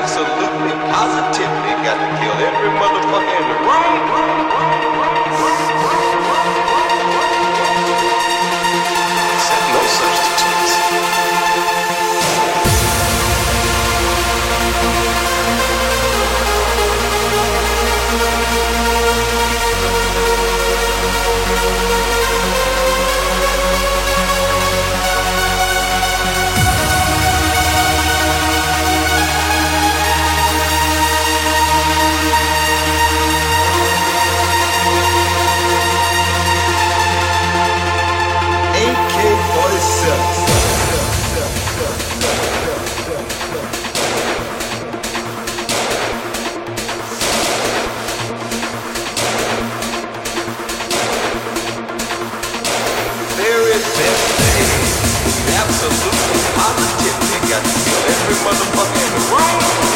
absolutely, positively got to kill every motherfucker in the room. every motherfucking right.